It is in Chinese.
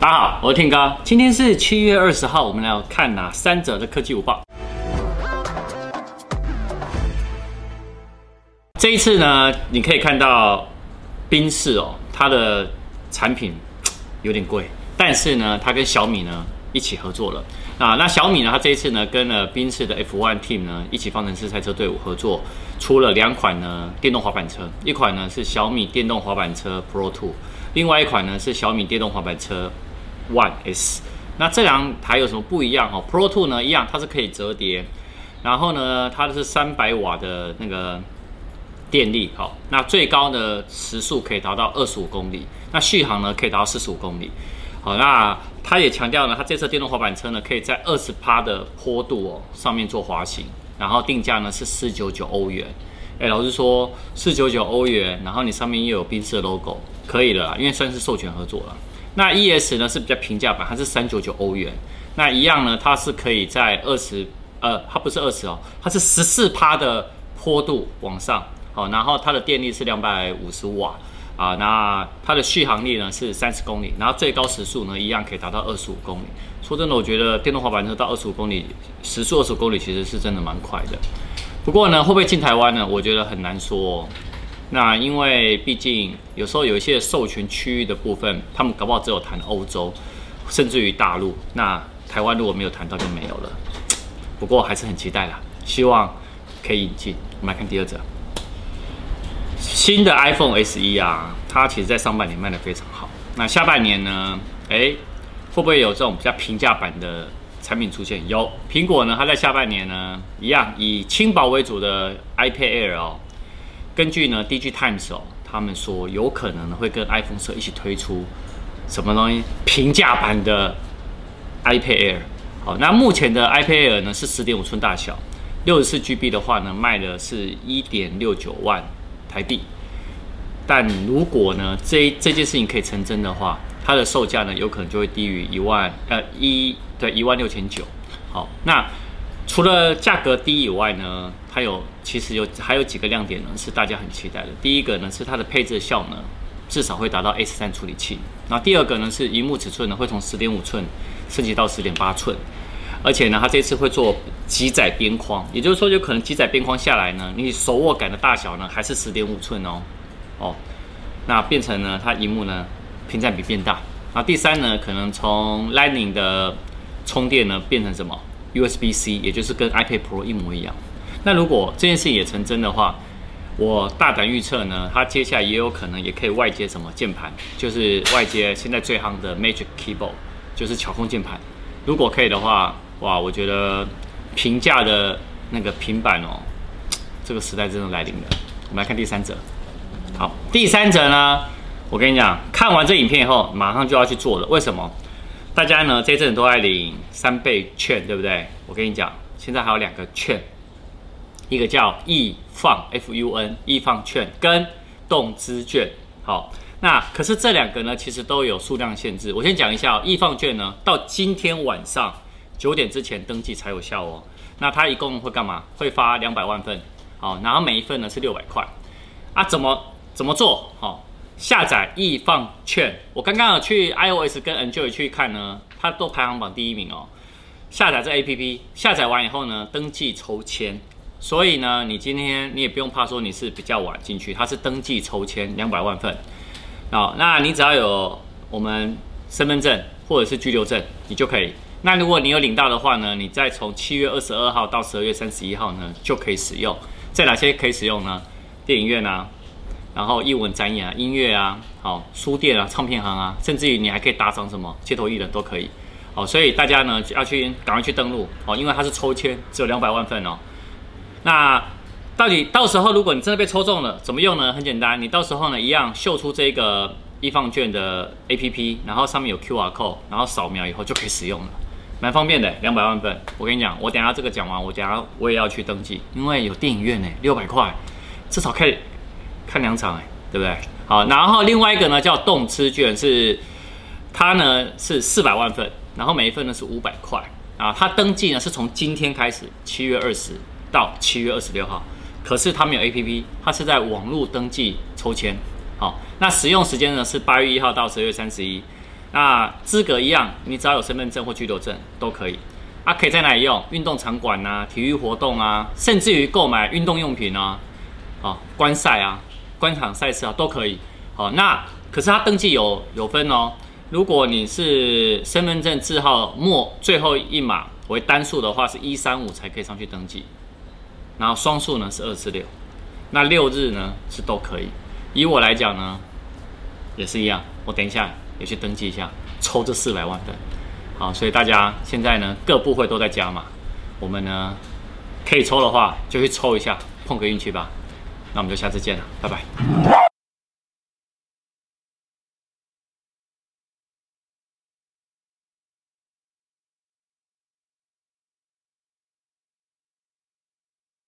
大家好，我是天哥。今天是七月二十号，我们来看哪三者的科技午报。这一次呢，你可以看到宾士哦，它的产品有点贵，但是呢，它跟小米呢一起合作了啊。那小米呢，它这一次呢跟了宾士的 F1 Team 呢一起方程式赛车队伍合作，出了两款呢电动滑板车，一款呢是小米电动滑板车 Pro 2，另外一款呢是小米电动滑板车。One S，那这两台有什么不一样哦？Pro Two 呢，一样，它是可以折叠，然后呢，它是三百瓦的那个电力，好，那最高的时速可以达到二十五公里，那续航呢可以达到四十五公里，好，那它也强调呢，它这次电动滑板车呢，可以在二十趴的坡度哦上面做滑行，然后定价呢是四九九欧元，哎，老实说四九九欧元，然后你上面又有宾士的 logo，可以了，因为算是授权合作了。那 ES 呢是比较平价版，它是三九九欧元。那一样呢，它是可以在二十，呃，它不是二十哦，它是十四趴的坡度往上，好，然后它的电力是两百五十瓦啊，那它的续航力呢是三十公里，然后最高时速呢一样可以达到二十五公里。说真的，我觉得电动滑板车到二十五公里，时速二十五公里其实是真的蛮快的。不过呢，会不会进台湾呢？我觉得很难说。那因为毕竟有时候有一些授权区域的部分，他们搞不好只有谈欧洲，甚至于大陆。那台湾如果没有谈到就没有了。不过还是很期待啦，希望可以引进。我们来看第二则，新的 iPhone SE 啊，它其实在上半年卖得非常好。那下半年呢？诶，会不会有这种比较平价版的产品出现？有，苹果呢，它在下半年呢，一样以轻薄为主的 iPad Air 哦。根据呢，Dg Times 哦，他们说有可能会跟 iPhone 十一起推出什么东西平价版的 iPad Air。好，那目前的 iPad Air 呢是十点五寸大小，六十四 GB 的话呢卖的是一点六九万台币。但如果呢这这件事情可以成真的话，它的售价呢有可能就会低于一万呃一对一万六千九。好，那。除了价格低以外呢，它有其实有还有几个亮点呢，是大家很期待的。第一个呢是它的配置效能，至少会达到 A 十三处理器。那第二个呢是荧幕尺寸呢会从十点五寸升级到十点八寸，而且呢它这次会做极窄边框，也就是说有可能极窄边框下来呢，你手握感的大小呢还是十点五寸哦哦，那变成呢它荧幕呢屏占比变大。那第三呢可能从 Lightning 的充电呢变成什么？USB-C，也就是跟 iPad Pro 一模一样。那如果这件事情也成真的话，我大胆预测呢，它接下来也有可能也可以外接什么键盘，就是外接现在最夯的 Magic Keyboard，就是巧控键盘。如果可以的话，哇，我觉得平价的那个平板哦，这个时代真的来临了。我们来看第三者。好，第三者呢，我跟你讲，看完这影片以后，马上就要去做了。为什么？大家呢这一阵都爱领三倍券，对不对？我跟你讲，现在还有两个券，一个叫易放 F U N 易放券跟动资券。好，那可是这两个呢，其实都有数量限制。我先讲一下哦，易放券呢，到今天晚上九点之前登记才有效哦。那它一共会干嘛？会发两百万份，好，然后每一份呢是六百块。啊，怎么怎么做？好。下载易放券，我刚刚有去 iOS 跟 Android 去看呢，它都排行榜第一名哦。下载这 APP，下载完以后呢，登记抽签，所以呢，你今天你也不用怕说你是比较晚进去，它是登记抽签两百万份。好，那你只要有我们身份证或者是居留证，你就可以。那如果你有领到的话呢，你再从七月二十二号到十二月三十一号呢，就可以使用。在哪些可以使用呢？电影院啊。然后艺文展演啊，音乐啊，好书店啊，唱片行啊，甚至于你还可以打赏什么街头艺人都可以，好，所以大家呢要去赶快去登录，哦，因为它是抽签，只有两百万份哦。那到底到时候如果你真的被抽中了，怎么用呢？很简单，你到时候呢一样秀出这个易放券的 APP，然后上面有 QR code，然后扫描以后就可以使用了，蛮方便的，两百万份。我跟你讲，我等下这个讲完，我等下我也要去登记，因为有电影院呢，六百块，至少可以。看两场哎，对不对？好，然后另外一个呢叫动吃券，是它呢是四百万份，然后每一份呢是五百块啊。它登记呢是从今天开始，七月二十到七月二十六号，可是它没有 APP，它是在网络登记抽签。好，那使用时间呢是八月一号到十月三十一。那资格一样，你只要有身份证或居留证都可以。啊，可以在哪里用？运动场馆啊，体育活动啊，甚至于购买运动用品啊，啊，观赛啊，观场赛事啊，都可以。好，那可是它登记有有分哦。如果你是身份证字号末最后一码为单数的话，是一三五才可以上去登记。然后双数呢是二四六，那六日呢是都可以。以我来讲呢，也是一样。我等一下也去登记一下，抽这四百万份。好，所以大家现在呢各部会都在加嘛，我们呢可以抽的话就去抽一下，碰个运气吧。那我们就下次见了，拜拜。